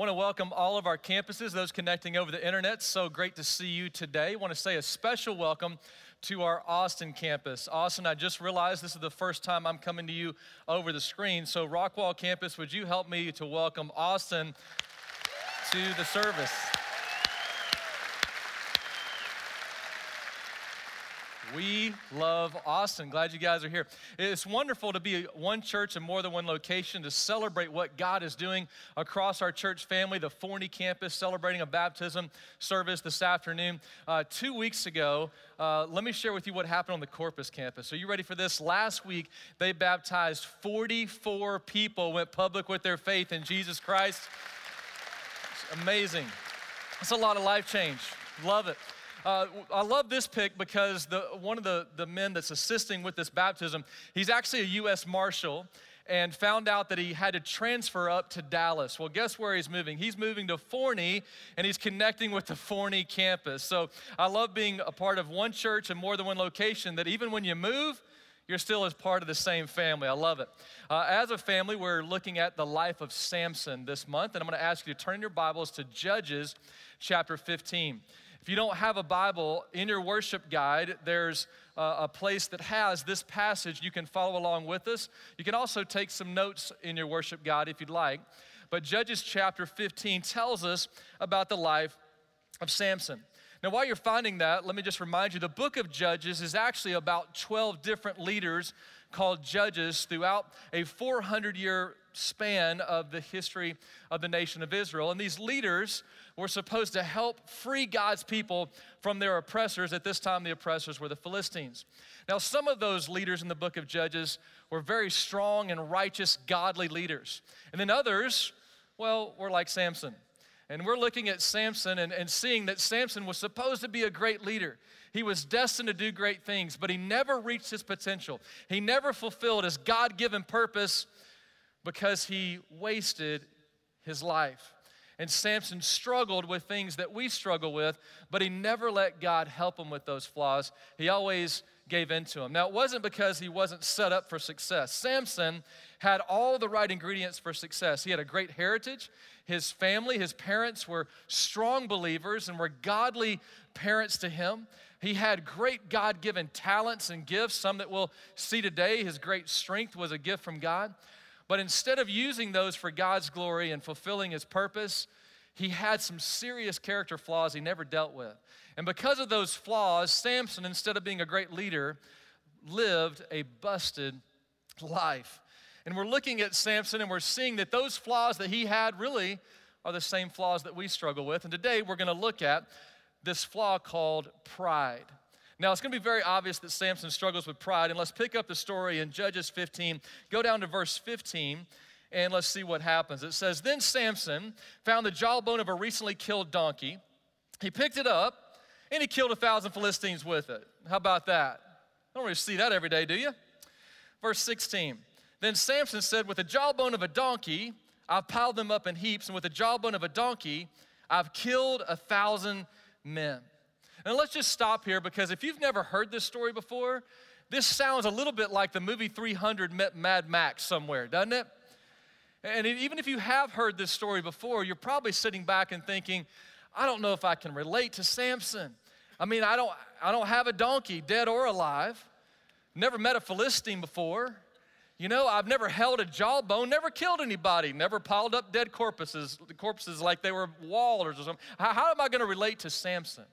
Want to welcome all of our campuses, those connecting over the internet. So great to see you today. I want to say a special welcome to our Austin campus. Austin, I just realized this is the first time I'm coming to you over the screen. So, Rockwall campus, would you help me to welcome Austin to the service? We love Austin. Glad you guys are here. It's wonderful to be one church in more than one location to celebrate what God is doing across our church family. The Forney campus celebrating a baptism service this afternoon. Uh, two weeks ago, uh, let me share with you what happened on the Corpus campus. Are you ready for this? Last week, they baptized 44 people, went public with their faith in Jesus Christ. It's amazing. It's a lot of life change. Love it. Uh, I love this pic because the, one of the, the men that's assisting with this baptism, he's actually a U.S. Marshal and found out that he had to transfer up to Dallas. Well, guess where he's moving? He's moving to Forney and he's connecting with the Forney campus. So I love being a part of one church and more than one location that even when you move, you're still as part of the same family. I love it. Uh, as a family, we're looking at the life of Samson this month, and I'm going to ask you to turn your Bibles to Judges chapter 15. If you don't have a Bible in your worship guide, there's a place that has this passage. You can follow along with us. You can also take some notes in your worship guide if you'd like. But Judges chapter 15 tells us about the life of Samson. Now, while you're finding that, let me just remind you the book of Judges is actually about 12 different leaders called judges throughout a 400 year span of the history of the nation of Israel. And these leaders were supposed to help free God's people from their oppressors. At this time, the oppressors were the Philistines. Now, some of those leaders in the book of Judges were very strong and righteous, godly leaders. And then others, well, were like Samson. And we're looking at Samson and, and seeing that Samson was supposed to be a great leader. He was destined to do great things, but he never reached his potential. He never fulfilled his God given purpose because he wasted his life. And Samson struggled with things that we struggle with, but he never let God help him with those flaws. He always gave in to him. Now, it wasn't because he wasn't set up for success. Samson had all the right ingredients for success. He had a great heritage. His family, his parents were strong believers and were godly parents to him. He had great God given talents and gifts, some that we'll see today. His great strength was a gift from God. But instead of using those for God's glory and fulfilling his purpose, he had some serious character flaws he never dealt with. And because of those flaws, Samson, instead of being a great leader, lived a busted life. And we're looking at Samson and we're seeing that those flaws that he had really are the same flaws that we struggle with. And today we're going to look at this flaw called pride. Now, it's going to be very obvious that Samson struggles with pride, and let's pick up the story in Judges 15. Go down to verse 15, and let's see what happens. It says, Then Samson found the jawbone of a recently killed donkey. He picked it up, and he killed a thousand Philistines with it. How about that? I don't really see that every day, do you? Verse 16. Then Samson said, With the jawbone of a donkey, I've piled them up in heaps, and with the jawbone of a donkey, I've killed a thousand men. And let's just stop here because if you've never heard this story before, this sounds a little bit like the movie 300 met Mad Max somewhere, doesn't it? And even if you have heard this story before, you're probably sitting back and thinking, I don't know if I can relate to Samson. I mean, I don't, I don't have a donkey, dead or alive. Never met a Philistine before. You know, I've never held a jawbone, never killed anybody, never piled up dead corpses, corpses like they were Wallers or something. How, how am I going to relate to Samson?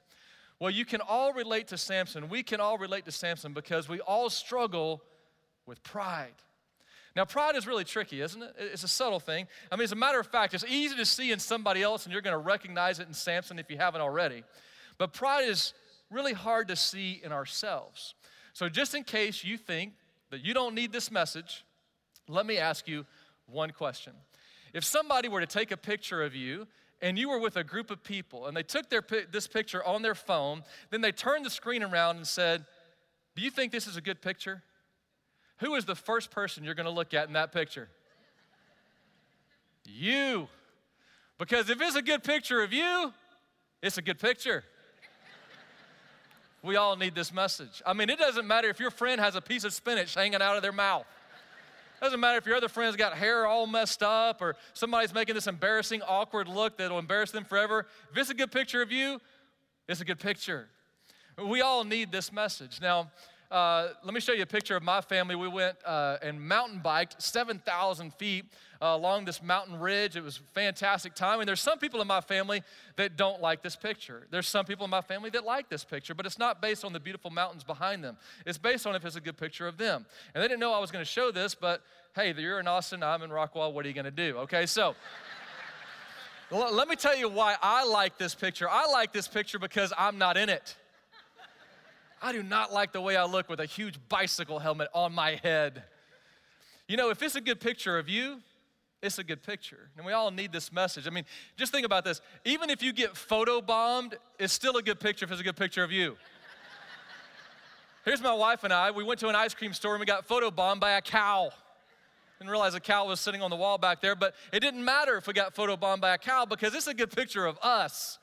Well, you can all relate to Samson. We can all relate to Samson because we all struggle with pride. Now, pride is really tricky, isn't it? It's a subtle thing. I mean, as a matter of fact, it's easy to see in somebody else, and you're going to recognize it in Samson if you haven't already. But pride is really hard to see in ourselves. So, just in case you think that you don't need this message, let me ask you one question. If somebody were to take a picture of you and you were with a group of people and they took their, this picture on their phone, then they turned the screen around and said, Do you think this is a good picture? Who is the first person you're going to look at in that picture? You. Because if it's a good picture of you, it's a good picture. We all need this message. I mean, it doesn't matter if your friend has a piece of spinach hanging out of their mouth. Doesn't matter if your other friend's got hair all messed up or somebody's making this embarrassing, awkward look that'll embarrass them forever. If it's a good picture of you, it's a good picture. We all need this message. Now, uh, let me show you a picture of my family. We went uh, and mountain biked 7,000 feet uh, along this mountain ridge. It was fantastic time. And there's some people in my family that don't like this picture. There's some people in my family that like this picture, but it's not based on the beautiful mountains behind them. It's based on if it's a good picture of them. And they didn't know I was going to show this, but hey, you're in Austin, I'm in Rockwall. What are you going to do? Okay, so. Let me tell you why I like this picture. I like this picture because I'm not in it. I do not like the way I look with a huge bicycle helmet on my head. You know, if it's a good picture of you, it's a good picture. And we all need this message. I mean, just think about this. Even if you get photo bombed, it's still a good picture if it's a good picture of you. Here's my wife and I. We went to an ice cream store and we got photo bombed by a cow. Didn't realize a cow was sitting on the wall back there, but it didn't matter if we got photo bombed by a cow because it's a good picture of us.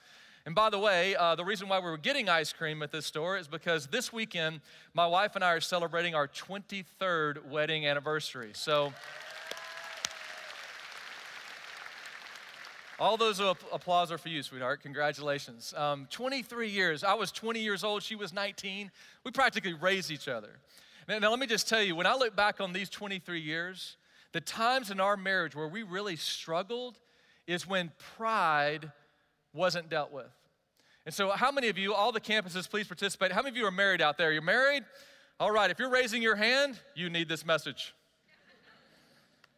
And by the way, uh, the reason why we were getting ice cream at this store is because this weekend, my wife and I are celebrating our 23rd wedding anniversary. So, all those applause are for you, sweetheart. Congratulations. Um, 23 years. I was 20 years old, she was 19. We practically raised each other. Now, now, let me just tell you, when I look back on these 23 years, the times in our marriage where we really struggled is when pride wasn't dealt with. And so, how many of you, all the campuses, please participate. How many of you are married out there? You're married? All right, if you're raising your hand, you need this message.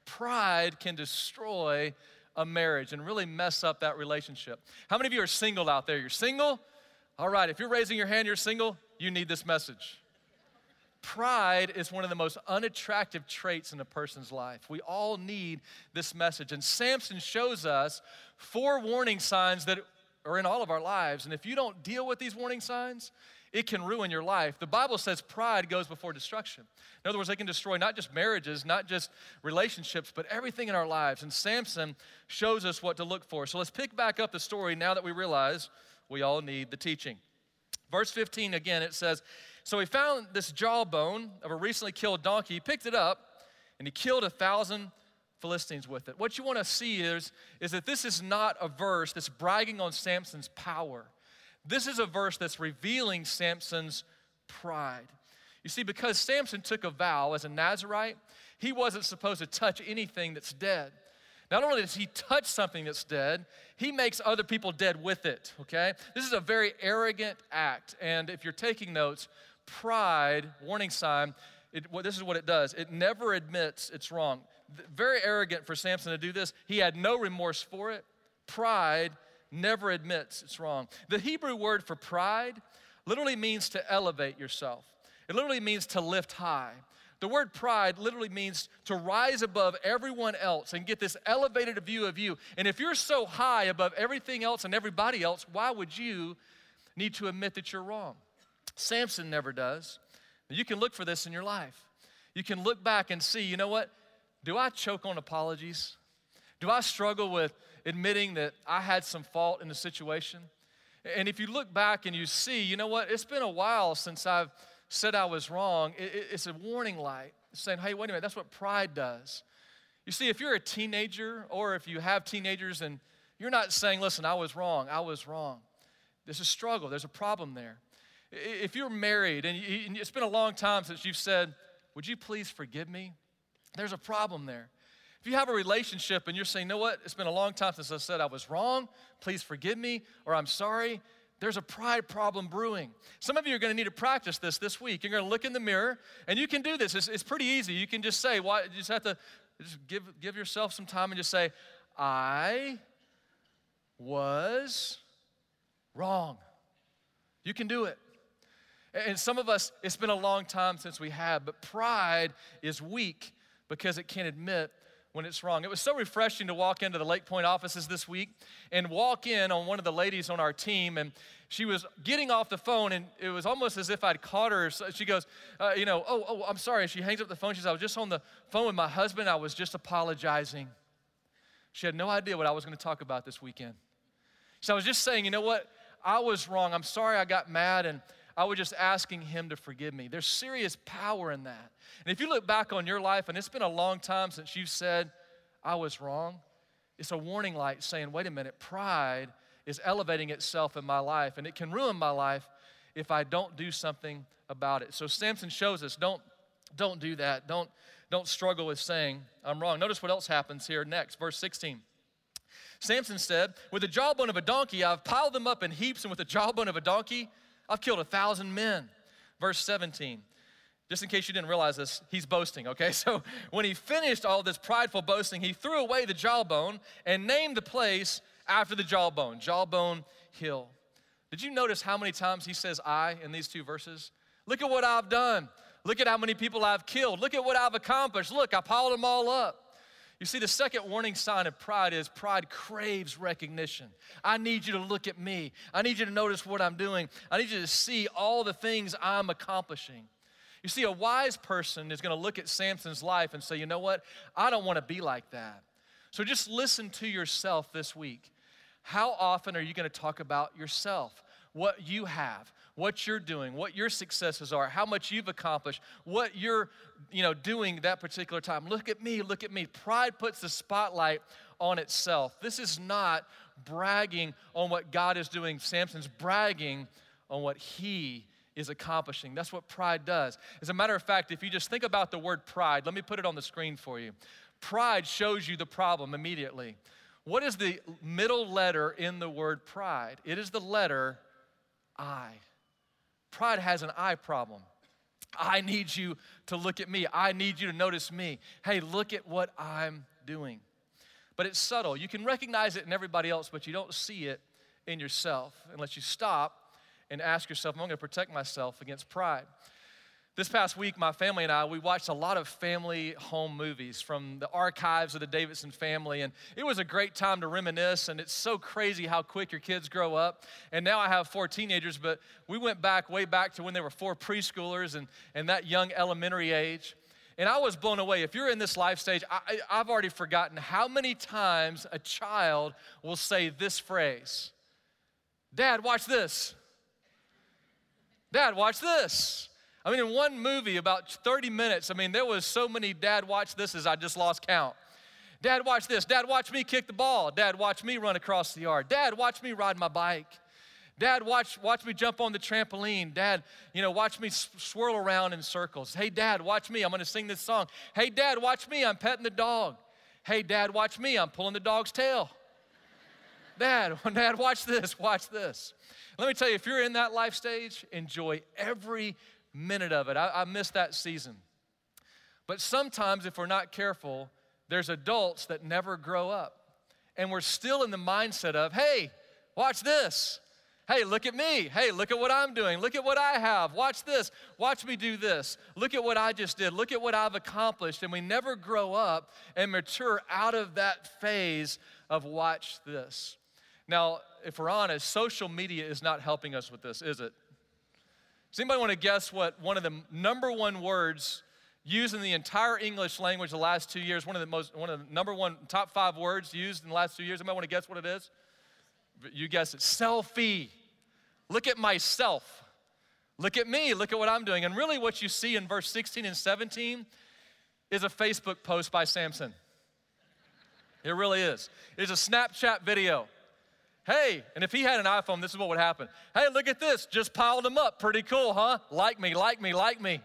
Pride can destroy a marriage and really mess up that relationship. How many of you are single out there? You're single? All right, if you're raising your hand, you're single, you need this message. Pride is one of the most unattractive traits in a person's life. We all need this message. And Samson shows us four warning signs that are in all of our lives. And if you don't deal with these warning signs, it can ruin your life. The Bible says pride goes before destruction. In other words, they can destroy not just marriages, not just relationships, but everything in our lives. And Samson shows us what to look for. So let's pick back up the story now that we realize we all need the teaching. Verse 15 again, it says, So he found this jawbone of a recently killed donkey, he picked it up, and he killed a thousand Philistines with it. What you want to see is, is that this is not a verse that's bragging on Samson's power. This is a verse that's revealing Samson's pride. You see, because Samson took a vow as a Nazarite, he wasn't supposed to touch anything that's dead. Not only does he touch something that's dead, he makes other people dead with it, okay? This is a very arrogant act. And if you're taking notes, pride, warning sign, it, well, this is what it does it never admits it's wrong very arrogant for Samson to do this. He had no remorse for it. Pride never admits it's wrong. The Hebrew word for pride literally means to elevate yourself, it literally means to lift high. The word pride literally means to rise above everyone else and get this elevated view of you. And if you're so high above everything else and everybody else, why would you need to admit that you're wrong? Samson never does. You can look for this in your life. You can look back and see, you know what? Do I choke on apologies? Do I struggle with admitting that I had some fault in the situation? And if you look back and you see, you know what, it's been a while since I've said I was wrong, it's a warning light saying, hey, wait a minute, that's what pride does. You see, if you're a teenager or if you have teenagers and you're not saying, listen, I was wrong, I was wrong. There's a struggle, there's a problem there. If you're married and it's been a long time since you've said, would you please forgive me? There's a problem there. If you have a relationship and you're saying, you know what, it's been a long time since I said I was wrong, please forgive me, or I'm sorry, there's a pride problem brewing. Some of you are going to need to practice this this week. You're going to look in the mirror, and you can do this. It's, it's pretty easy. You can just say, why, you just have to just give, give yourself some time and just say, I was wrong. You can do it. And some of us, it's been a long time since we have, but pride is weak because it can't admit when it's wrong. It was so refreshing to walk into the Lake Pointe offices this week and walk in on one of the ladies on our team, and she was getting off the phone, and it was almost as if I'd caught her. She goes, uh, You know, oh, oh, I'm sorry. She hangs up the phone. She says, I was just on the phone with my husband. I was just apologizing. She had no idea what I was going to talk about this weekend. So I was just saying, you know what? I was wrong. I'm sorry I got mad, and I was just asking Him to forgive me. There's serious power in that. And if you look back on your life, and it's been a long time since you've said, I was wrong, it's a warning light saying, wait a minute, pride is elevating itself in my life, and it can ruin my life if I don't do something about it. So Samson shows us don't, don't do that. Don't, don't struggle with saying, I'm wrong. Notice what else happens here next, verse 16. Samson said, With the jawbone of a donkey, I've piled them up in heaps, and with the jawbone of a donkey, I've killed a thousand men. Verse 17. Just in case you didn't realize this, he's boasting, okay? So when he finished all this prideful boasting, he threw away the jawbone and named the place after the jawbone, Jawbone Hill. Did you notice how many times he says I in these two verses? Look at what I've done. Look at how many people I've killed. Look at what I've accomplished. Look, I piled them all up. You see, the second warning sign of pride is pride craves recognition. I need you to look at me. I need you to notice what I'm doing. I need you to see all the things I'm accomplishing. You see, a wise person is going to look at Samson's life and say, you know what? I don't want to be like that. So just listen to yourself this week. How often are you going to talk about yourself? What you have, what you're doing, what your successes are, how much you've accomplished, what you're, you know, doing that particular time. Look at me, look at me. Pride puts the spotlight on itself. This is not bragging on what God is doing. Samson's bragging on what he is accomplishing. That's what pride does. As a matter of fact, if you just think about the word pride, let me put it on the screen for you. Pride shows you the problem immediately. What is the middle letter in the word pride? It is the letter I. Pride has an I problem. I need you to look at me. I need you to notice me. Hey, look at what I'm doing. But it's subtle. You can recognize it in everybody else, but you don't see it in yourself unless you stop and ask yourself, Am I going to protect myself against pride? This past week, my family and I, we watched a lot of family home movies from the archives of the Davidson family, and it was a great time to reminisce. And it's so crazy how quick your kids grow up. And now I have four teenagers, but we went back way back to when they were four preschoolers and, and that young elementary age. And I was blown away. If you're in this life stage, I, I've already forgotten how many times a child will say this phrase Dad, watch this. Dad, watch this. I mean, in one movie, about 30 minutes, I mean, there was so many dad watch this as I just lost count. Dad, watch this. Dad, watch me kick the ball. Dad, watch me run across the yard. Dad, watch me ride my bike. Dad, watch, watch me jump on the trampoline. Dad, you know, watch me swirl around in circles. Hey, Dad, watch me. I'm going to sing this song. Hey, Dad, watch me. I'm petting the dog. Hey, Dad, watch me. I'm pulling the dog's tail. Dad, Dad, watch this. Watch this. Let me tell you, if you're in that life stage, enjoy every minute of it. I, I miss that season. But sometimes, if we're not careful, there's adults that never grow up. And we're still in the mindset of, hey, watch this. Hey, look at me. Hey, look at what I'm doing. Look at what I have. Watch this. Watch me do this. Look at what I just did. Look at what I've accomplished. And we never grow up and mature out of that phase of watch this. Now, if we're honest, social media is not helping us with this, is it? Does anybody want to guess what one of the number one words used in the entire English language the last two years, one of the most, one of the number one top five words used in the last two years? Anybody want to guess what it is? You guess it. Selfie. Look at myself. Look at me. Look at what I'm doing. And really, what you see in verse 16 and 17 is a Facebook post by Samson. It really is. It's a Snapchat video. Hey, and if he had an iPhone, this is what would happen. Hey, look at this. Just piled them up. Pretty cool, huh? Like me, like me, like me.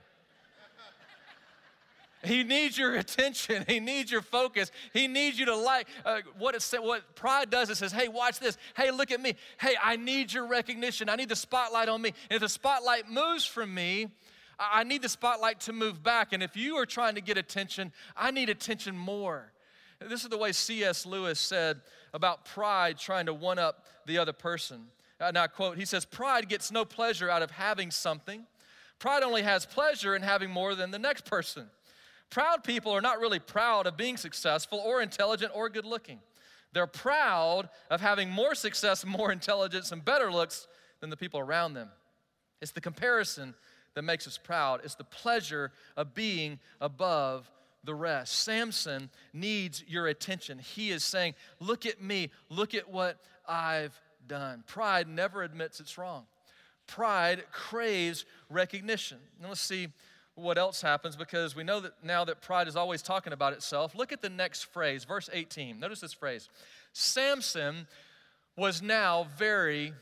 He needs your attention. He needs your focus. He needs you to like uh, what it what pride does. It says, "Hey, watch this. Hey, look at me. Hey, I need your recognition. I need the spotlight on me. And if the spotlight moves from me, I need the spotlight to move back. And if you are trying to get attention, I need attention more. This is the way C.S. Lewis said about pride trying to one up the other person. Uh, and I quote, he says, Pride gets no pleasure out of having something. Pride only has pleasure in having more than the next person. Proud people are not really proud of being successful or intelligent or good looking. They're proud of having more success, more intelligence, and better looks than the people around them. It's the comparison that makes us proud. It's the pleasure of being above the rest. Samson needs your attention. He is saying, Look at me, look at what I've done. Pride never admits it's wrong. Pride craves recognition. Now let's see what else happens because we know that now that pride is always talking about itself. Look at the next phrase, verse 18. Notice this phrase Samson was now very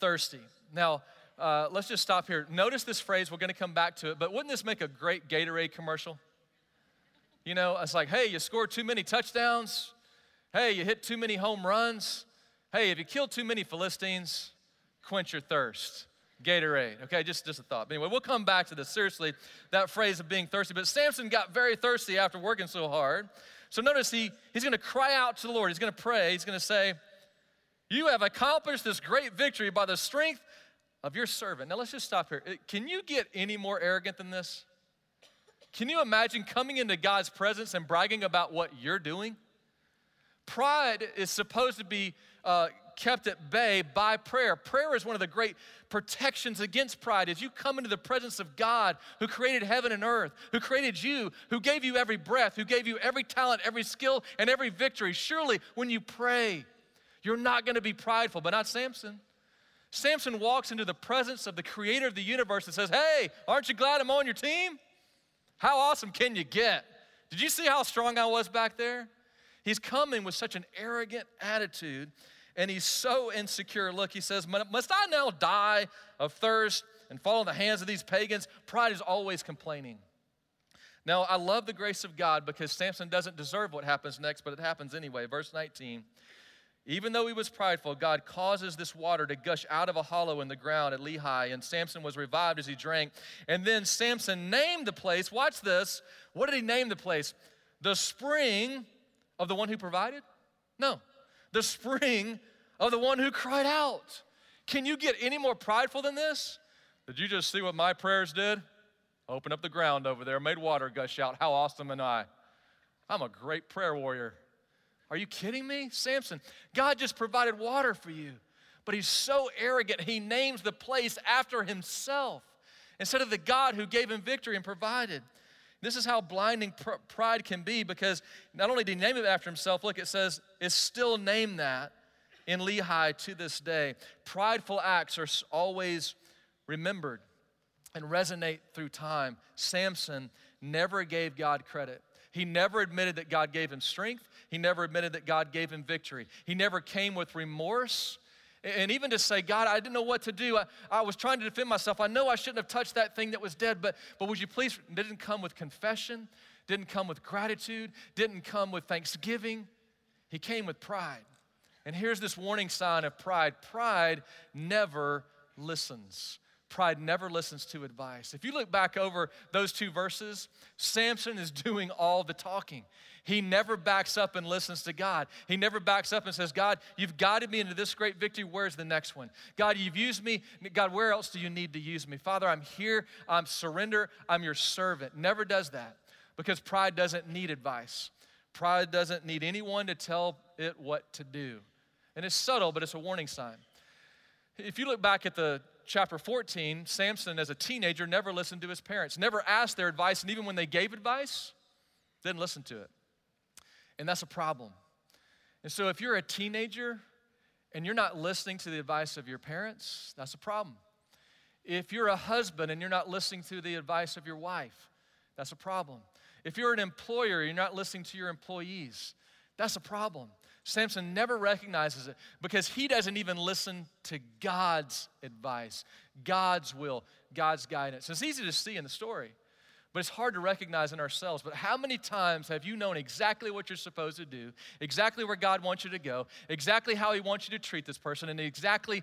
thirsty. Now, uh, let's just stop here. Notice this phrase, we're gonna come back to it, but wouldn't this make a great Gatorade commercial? You know, it's like, hey, you scored too many touchdowns. Hey, you hit too many home runs. Hey, if you killed too many Philistines, quench your thirst. Gatorade. Okay, just, just a thought. But anyway, we'll come back to this. Seriously, that phrase of being thirsty. But Samson got very thirsty after working so hard. So notice he, he's going to cry out to the Lord. He's going to pray. He's going to say, You have accomplished this great victory by the strength of your servant. Now let's just stop here. Uh, can you get any more arrogant than this? Can you imagine coming into God's presence and bragging about what you're doing? Pride is supposed to be uh, kept at bay by prayer. Prayer is one of the great protections against pride. As you come into the presence of God who created heaven and earth, who created you, who gave you every breath, who gave you every talent, every skill, and every victory, surely when you pray, you're not going to be prideful, but not Samson. Samson walks into the presence of the creator of the universe and says, Hey, aren't you glad I'm on your team? How awesome can you get? Did you see how strong I was back there? He's coming with such an arrogant attitude and he's so insecure. Look, he says, Must I now die of thirst and fall in the hands of these pagans? Pride is always complaining. Now, I love the grace of God because Samson doesn't deserve what happens next, but it happens anyway. Verse 19. Even though he was prideful, God causes this water to gush out of a hollow in the ground at Lehi, and Samson was revived as he drank. And then Samson named the place, watch this. What did he name the place? The spring of the one who provided? No, the spring of the one who cried out. Can you get any more prideful than this? Did you just see what my prayers did? Open up the ground over there, made water gush out. How awesome am I? I'm a great prayer warrior. Are you kidding me? Samson, God just provided water for you. But he's so arrogant, he names the place after himself instead of the God who gave him victory and provided. This is how blinding pr- pride can be because not only did he name it after himself, look, it says it's still named that in Lehi to this day. Prideful acts are always remembered and resonate through time. Samson never gave God credit. He never admitted that God gave him strength. He never admitted that God gave him victory. He never came with remorse and even to say, God, I didn't know what to do. I, I, was trying to defend myself. I know I shouldn't have touched that thing that was dead, but, but would you please? Didn't come with confession, didn't come with gratitude, didn't come with thanksgiving. He came with pride. And here's this warning sign of pride pride never listens. Pride never listens to advice. If you look back over those two verses, Samson is doing all the talking. He never backs up and listens to God. He never backs up and says, God, you've guided me into this great victory. Where's the next one? God, you've used me. God, where else do you need to use me? Father, I'm here. I'm surrender. I'm your servant. Never does that because pride doesn't need advice. Pride doesn't need anyone to tell it what to do. And it's subtle, but it's a warning sign. If you look back at the chapter 14, Samson, as a teenager, never listened to his parents, never asked their advice, and even when they gave advice, didn't listen to it. And that's a problem. And so if you're a teenager and you're not listening to the advice of your parents, that's a problem. If you're a husband and you're not listening to the advice of your wife, that's a problem. If you're an employer, and you're not listening to your employees, that's a problem. Samson never recognizes it because he doesn't even listen to God's advice, God's will, God's guidance. It's easy to see in the story but it's hard to recognize in ourselves. But how many times have you known exactly what you're supposed to do, exactly where God wants you to go, exactly how He wants you to treat this person, and exactly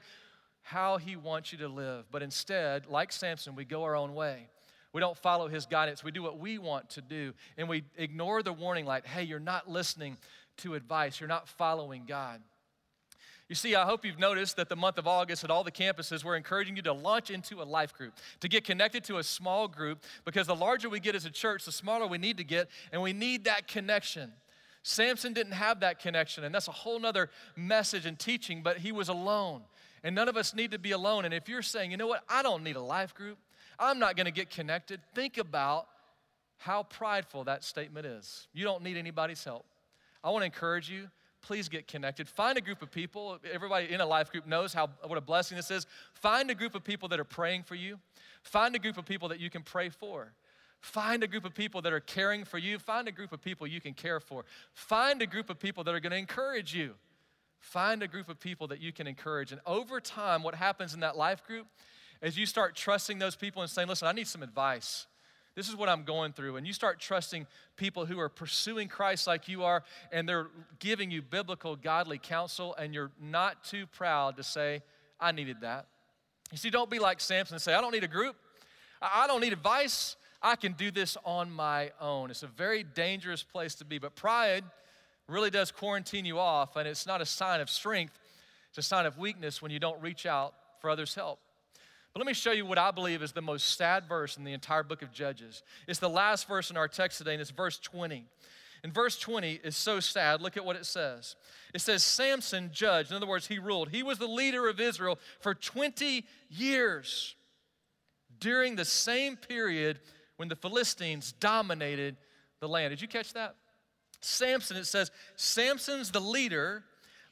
how He wants you to live? But instead, like Samson, we go our own way. We don't follow His guidance. We do what we want to do, and we ignore the warning light hey, you're not listening to advice, you're not following God. You see, I hope you've noticed that the month of August at all the campuses, we're encouraging you to launch into a life group, to get connected to a small group, because the larger we get as a church, the smaller we need to get, and we need that connection. Samson didn't have that connection, and that's a whole nother message and teaching, but he was alone. And none of us need to be alone. And if you're saying, you know what, I don't need a life group, I'm not gonna get connected, think about how prideful that statement is. You don't need anybody's help. I wanna encourage you please get connected. Find a group of people. Everybody in a life group knows how what a blessing this is. Find a group of people that are praying for you. Find a group of people that you can pray for. Find a group of people that are caring for you. Find a group of people you can care for. Find a group of people that are going to encourage you. Find a group of people that you can encourage. And over time, what happens in that life group is you start trusting those people and saying, Listen, I need some advice. This is what I'm going through. And you start trusting people who are pursuing Christ like you are, and they're giving you biblical, godly counsel, and you're not too proud to say, I needed that. You see, don't be like Samson and say, I don't need a group. I don't need advice. I can do this on my own. It's a very dangerous place to be. But pride really does quarantine you off, and it's not a sign of strength, it's a sign of weakness when you don't reach out for others' help. But let me show you what I believe is the most sad verse in the entire book of Judges. It's the last verse in our text today, and it's verse 20. And verse 20 is so sad. Look at what it says. It says, Samson judged. In other words, he ruled. He was the leader of Israel for 20 years during the same period when the Philistines dominated the land. Did you catch that? Samson, it says, Samson's the leader,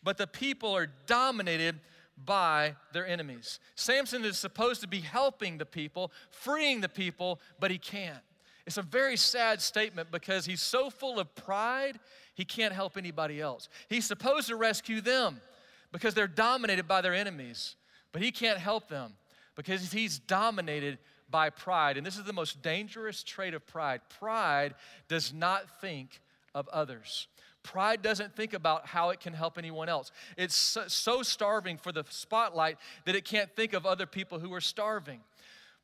but the people are dominated by their enemies. Samson is supposed to be helping the people, freeing the people, but he can't. It's a very sad statement because he's so full of pride, he can't help anybody else. He's supposed to rescue them because they're dominated by their enemies, but he can't help them because he's dominated by pride. And this is the most dangerous trait of pride. Pride does not think of others. Pride doesn't think about how it can help anyone else. It's so, starving for the spotlight that it can't think of other people who are starving.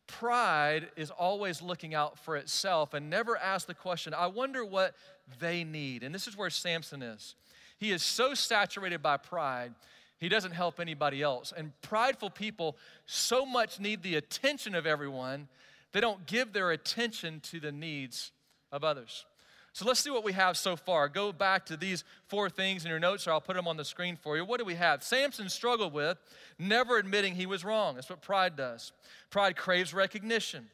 Pride is always looking out for itself and never asks the question, I wonder what they need. And this is where Samson is. He is so saturated by pride, he doesn't help anybody else. And prideful people so much need the attention of everyone, they don't give their attention to the needs of others. So let's see what we have so far. Go back to these four things in your notes, or I'll put them on the screen for you. What do we have? Samson struggled with never admitting he was wrong. That's what pride does. Pride craves recognition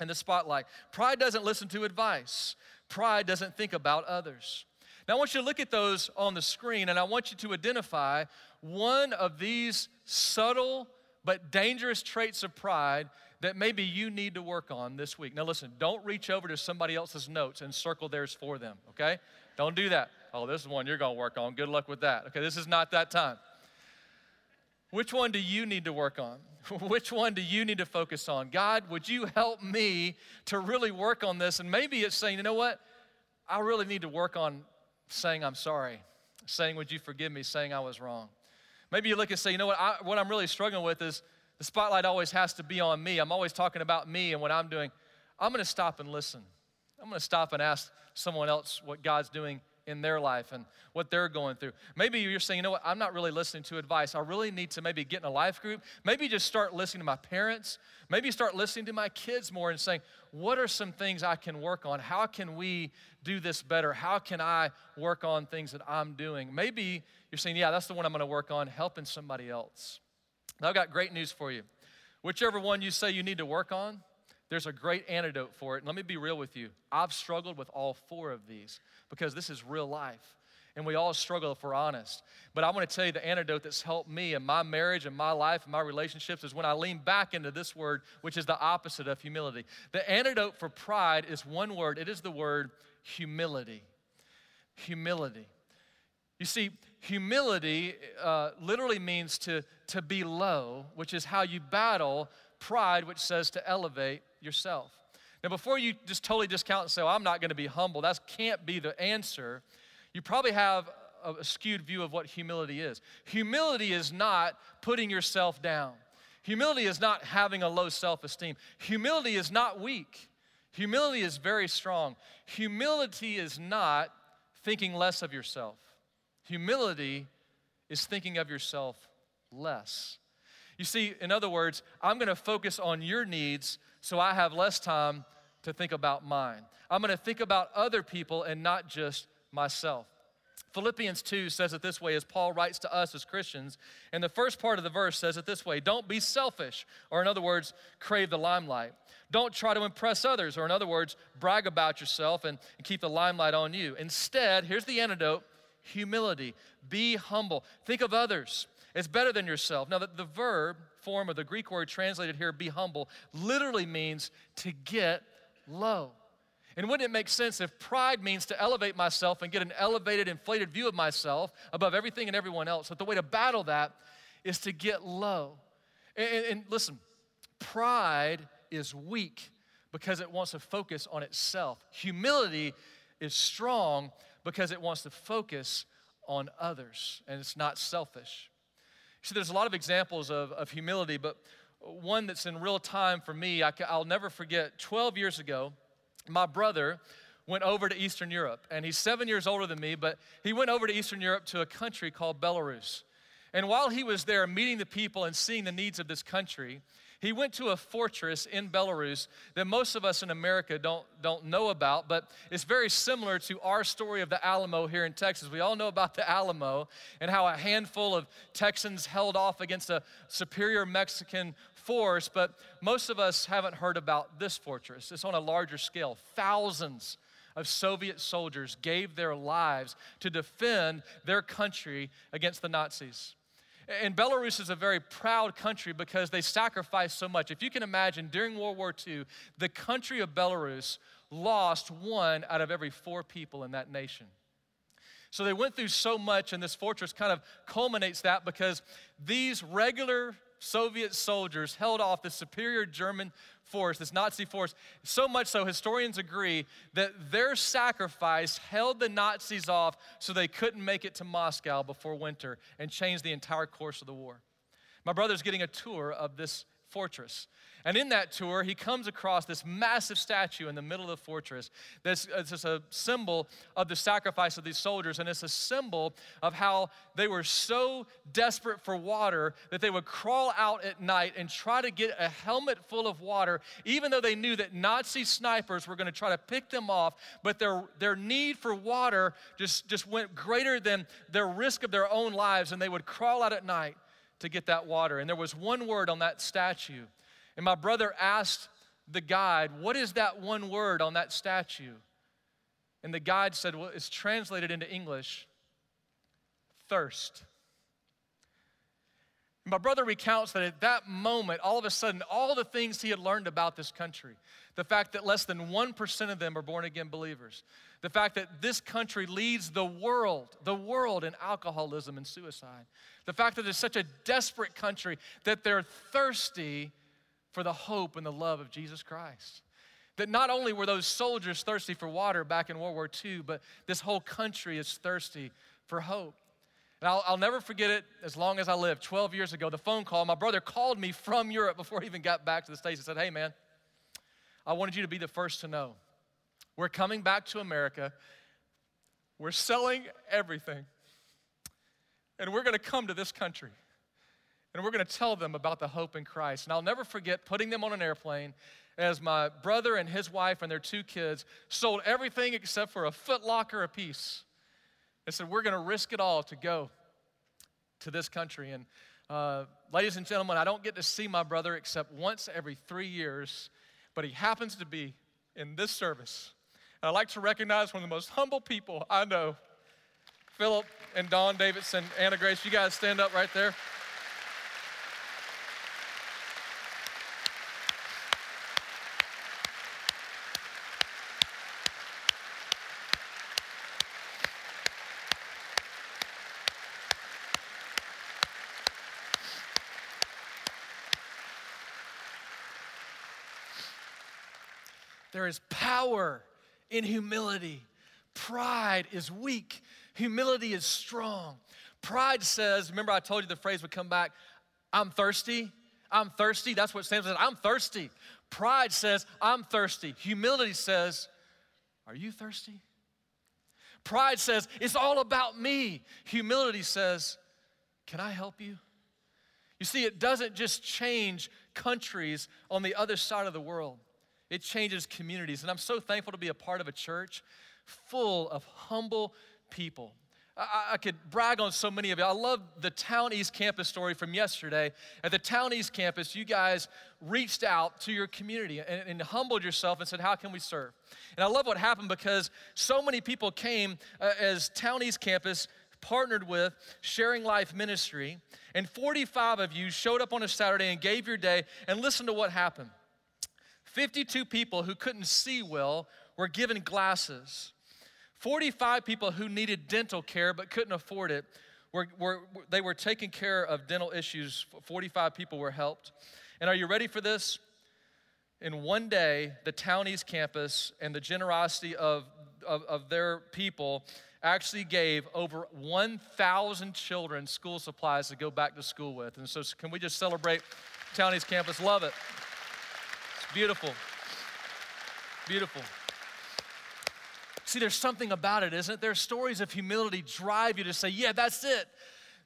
and the spotlight. Pride doesn't listen to advice, pride doesn't think about others. Now, I want you to look at those on the screen, and I want you to identify one of these subtle but dangerous traits of pride that maybe you need to work on this week. Now, listen, don't reach over to somebody else's notes and circle theirs for them, okay? Don't do that. Oh, this is one you're gonna work on. Good luck with that. Okay, this is not that time. Which one do you need to work on? Which one do you need to focus on? God, would you help me to really work on this? And maybe it's saying, you know what? I really need to work on saying I'm sorry, saying, would you forgive me, saying I was wrong. Maybe you look and say, you know what? I, what I'm really struggling with is the spotlight always has to be on me. I'm always talking about me and what I'm doing. I'm going to stop and listen. I'm going to stop and ask someone else what God's doing in their life and what they're going through. Maybe you're saying, you know what, I'm not really listening to advice. I really need to maybe get in a life group. Maybe just start listening to my parents. Maybe start listening to my kids more and saying, what are some things I can work on? How can we do this better? How can I work on things that I'm doing? Maybe you're saying, yeah, that's the one I'm going to work on, helping somebody else. Now, I've got great news for you. Whichever one you say you need to work on, there's a great antidote for it. And let me be real with you. I've struggled with all four of these because this is real life. And we all struggle if we're honest. But I want to tell you the antidote that's helped me in my marriage and my life and my relationships is when I lean back into this word, which is the opposite of humility. The antidote for pride is one word it is the word humility. Humility. You see, humility uh, literally means to, to be low, which is how you battle pride, which says to elevate yourself. Now, before you just totally discount and say, well, I'm not going to be humble, that can't be the answer, you probably have a, a skewed view of what humility is. Humility is not putting yourself down, humility is not having a low self esteem, humility is not weak. Humility is very strong. Humility is not thinking less of yourself. Humility is thinking of yourself less. You see, in other words, I'm going to focus on your needs so I have less time to think about mine. I'm going to think about other people and not just myself. Philippians 2 says it this way as Paul writes to us as Christians. And the first part of the verse says it this way Don't be selfish, or in other words, crave the limelight. Don't try to impress others, or in other words, brag about yourself and, keep the limelight on you. Instead, here's the antidote humility. Be humble. Think of others. It's better than yourself. Now, the, the verb form of the Greek word translated here, be humble, literally means to get low. And wouldn't it make sense if pride means to elevate myself and get an elevated, inflated view of myself above everything and everyone else? That the way to battle that is to get low. And, and, and listen, pride is weak because it wants to focus on itself. Humility is strong because it wants to focus on others and it's not selfish. See, there's a lot of examples of, of humility, but one that's in real time for me, I, will never forget 12 years ago, my brother went over to Eastern Europe, and he's seven years older than me, but he went over to Eastern Europe to a country called Belarus. And while he was there meeting the people and seeing the needs of this country, he went to a fortress in Belarus that most of us in America don't, don't know about, but it's very similar to our story of the Alamo here in Texas. We all know about the Alamo and how a handful of Texans held off against a superior Mexican force, but most of us haven't heard about this fortress. It's on a larger scale. Thousands of Soviet soldiers gave their lives to defend their country against the Nazis. And Belarus is a very proud country because they sacrificed so much. If you can imagine, during World War II, the country of Belarus lost one out of every four people in that nation. So they went through so much, and this fortress kind of culminates that because these regular Soviet soldiers held off the superior German force, this Nazi force, so much so historians agree that their sacrifice held the Nazis off so they couldn't make it to Moscow before winter and changed the entire course of the war. My brother's getting a tour of this fortress. And in that tour, he comes across this massive statue in the middle of the fortress that's uh, it's just a symbol of the sacrifice of these soldiers. And it's a symbol of how they were so desperate for water that they would crawl out at night and try to get a helmet full of water, even though they knew that Nazi snipers were going to try to pick them off. But their, their need for water just, just went greater than their risk of their own lives. And they would crawl out at night to get that water. And there was one word on that statue. And my brother asked the guide, What is that one word on that statue? And the guide said, Well, it's translated into English thirst. My brother recounts that at that moment, all of a sudden, all the things he had learned about this country, the fact that less than 1% of them are born again believers, the fact that this country leads the world, the world in alcoholism and suicide, the fact that it's such a desperate country that they're thirsty for the hope and the love of Jesus Christ. That not only were those soldiers thirsty for water back in World War II, but this whole country is thirsty for hope. And I'll, I'll, never forget it as long as I live. 12 years ago, the phone call, my brother called me from Europe before he even got back to the States and said, Hey, man, I wanted you to be the first to know. We're coming back to America. We're selling everything and we're going to come to this country and we're going to tell them about the hope in Christ. And I'll never forget putting them on an airplane as my brother and his wife and their two kids sold everything except for a foot locker apiece. They said, We're going to risk it all to go to this country. And uh, ladies and gentlemen, I don't get to see my brother except once every three years, but he happens to be in this service. And I'd like to recognize one of the most humble people I know Philip and Dawn Davidson, Anna Grace, you guys stand up right there. There is power in humility. Pride is weak. Humility is strong. Pride says, remember I told you the phrase would come back, I'm thirsty. I'm thirsty. That's what Sam says. I'm thirsty. Pride says, I'm thirsty. Humility says, Are you thirsty? Pride says, It's all about me. Humility says, Can I help you? You see, it doesn't just change countries on the other side of the world, it changes communities. And I'm so thankful to be a part of a church full of humble people. I, could brag on so many of you. I love the Town East campus story from yesterday. At the Town East campus, you guys reached out to your community and, and humbled yourself and said, How can we serve? And I love what happened because so many people came uh, as Town East campus partnered with Sharing Life Ministry, and 45 of you showed up on a Saturday and gave your day, and listen to what happened. 52 people who couldn't see well were given glasses. 45 people who needed dental care but couldn't afford it were, were, they were taken care of dental issues. 45 people were helped. And are you ready for this? In one day the town east campus and the generosity of, of, of their people actually gave over 1000 children school supplies to go back to school with. And so can we just celebrate town east campus? Love it beautiful beautiful See, there's something about it, isn't it? There's stories of humility drive you to say, yeah, that's it.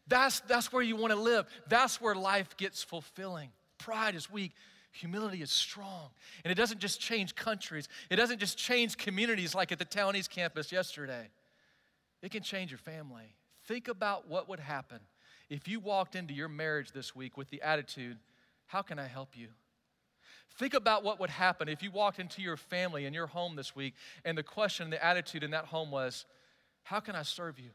That's, that's where you want to live. That's where life gets fulfilling. Pride is weak. Humility is strong. And it doesn't just change countries, it doesn't just change communities like at the Town East campus yesterday. It can change your family. Think about what would happen if you walked into your marriage this week with the attitude, How can I help you? Think about what would happen if you walked into your family and your home this week and the question, the attitude in that home was, How can I serve you?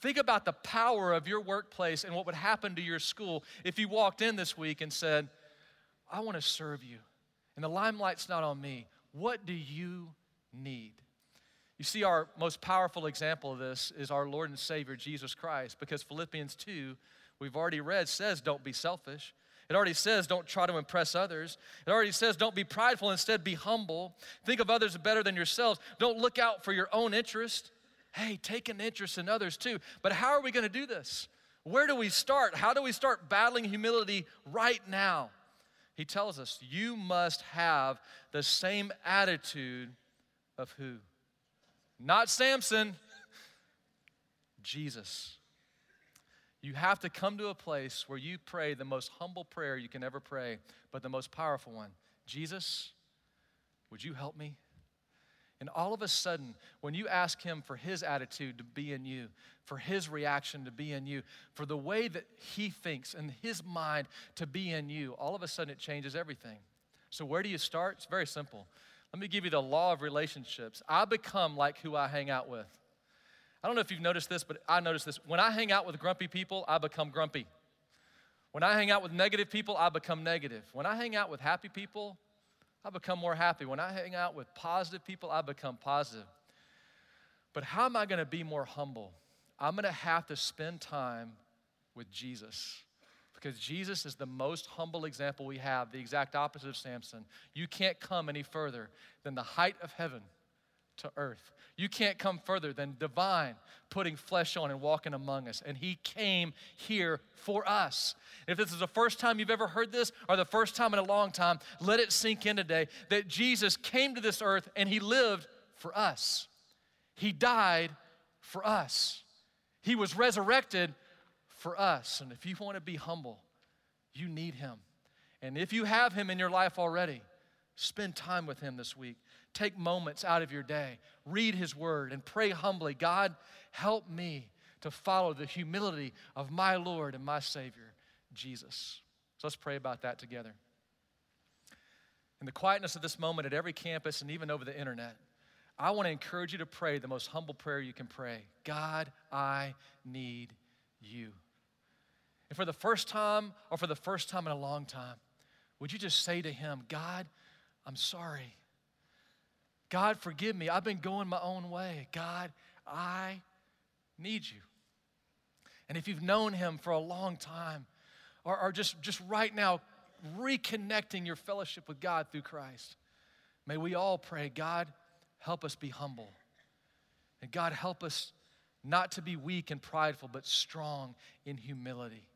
Think about the power of your workplace and what would happen to your school if you walked in this week and said, I want to serve you. And the limelight's not on me. What do you need? You see, our most powerful example of this is our Lord and Savior, Jesus Christ, because Philippians 2, we've already read, says, Don't be selfish. It already says, don't try to impress others. It already says, don't be prideful, instead, be humble. Think of others better than yourselves. Don't look out for your own interest. Hey, take an interest in others too. But how are we going to do this? Where do we start? How do we start battling humility right now? He tells us, you must have the same attitude of who? Not Samson, Jesus. You have to come to a place where you pray the most humble prayer you can ever pray, but the most powerful one Jesus, would you help me? And all of a sudden, when you ask Him for His attitude to be in you, for His reaction to be in you, for the way that He thinks and His mind to be in you, all of a sudden it changes everything. So, where do you start? It's very simple. Let me give you the law of relationships. I become like who I hang out with. I don't know if you've noticed this, but I noticed this. When I hang out with grumpy people, I become grumpy. When I hang out with negative people, I become negative. When I hang out with happy people, I become more happy. When I hang out with positive people, I become positive. But how am I going to be more humble? I'm going to have to spend time with Jesus because Jesus is the most humble example we have, the exact opposite of Samson. You can't come any further than the height of heaven to earth. You can't come further than divine putting flesh on and walking among us. And he came here for us. If this is the first time you've ever heard this or the first time in a long time, let it sink in today that Jesus came to this earth and he lived for us. He died for us. He was resurrected for us. And if you want to be humble, you need him. And if you have him in your life already, spend time with him this week. Take moments out of your day, read His Word, and pray humbly God, help me to follow the humility of my Lord and my Savior, Jesus. So let's pray about that together. In the quietness of this moment at every campus and even over the internet, I want to encourage you to pray the most humble prayer you can pray God, I need you. And for the first time, or for the first time in a long time, would you just say to Him, God, I'm sorry. God, forgive me. I've been going my own way. God, I need you. And if you've known him for a long time, or, or just, just right now, reconnecting your fellowship with God through Christ, may we all pray, God, help us be humble. And God, help us not to be weak and prideful, but strong in humility.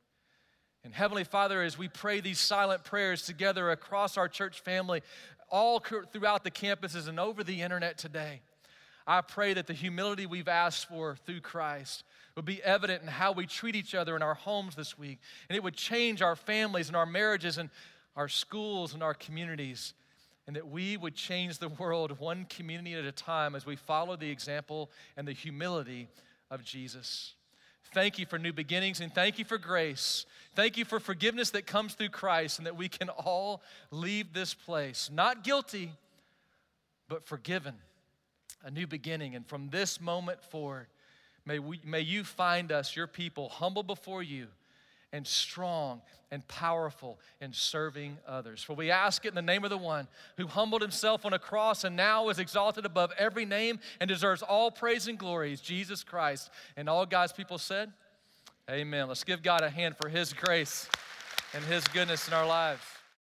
And Heavenly Father, as we pray these silent prayers together across our church family, all throughout the campuses and over the internet today. I pray that the humility we've asked for through Christ would be evident in how we treat each other in our homes this week. And it would change our families and our marriages and our schools and our communities. And that we would change the world one community at a time as we follow the example and the humility of Jesus. Thank you for new beginnings and thank you for grace. Thank you for forgiveness that comes through Christ and that we can all leave this place not guilty, but forgiven. A new beginning. And from this moment forward, may, we, may you find us, your people, humble before you and strong and powerful in serving others. For we ask it in the name of the one who humbled himself on a cross and now is exalted above every name and deserves all praise and glory, Jesus Christ. And all God's people said, Amen. Let's give God a hand for his grace and his goodness in our lives.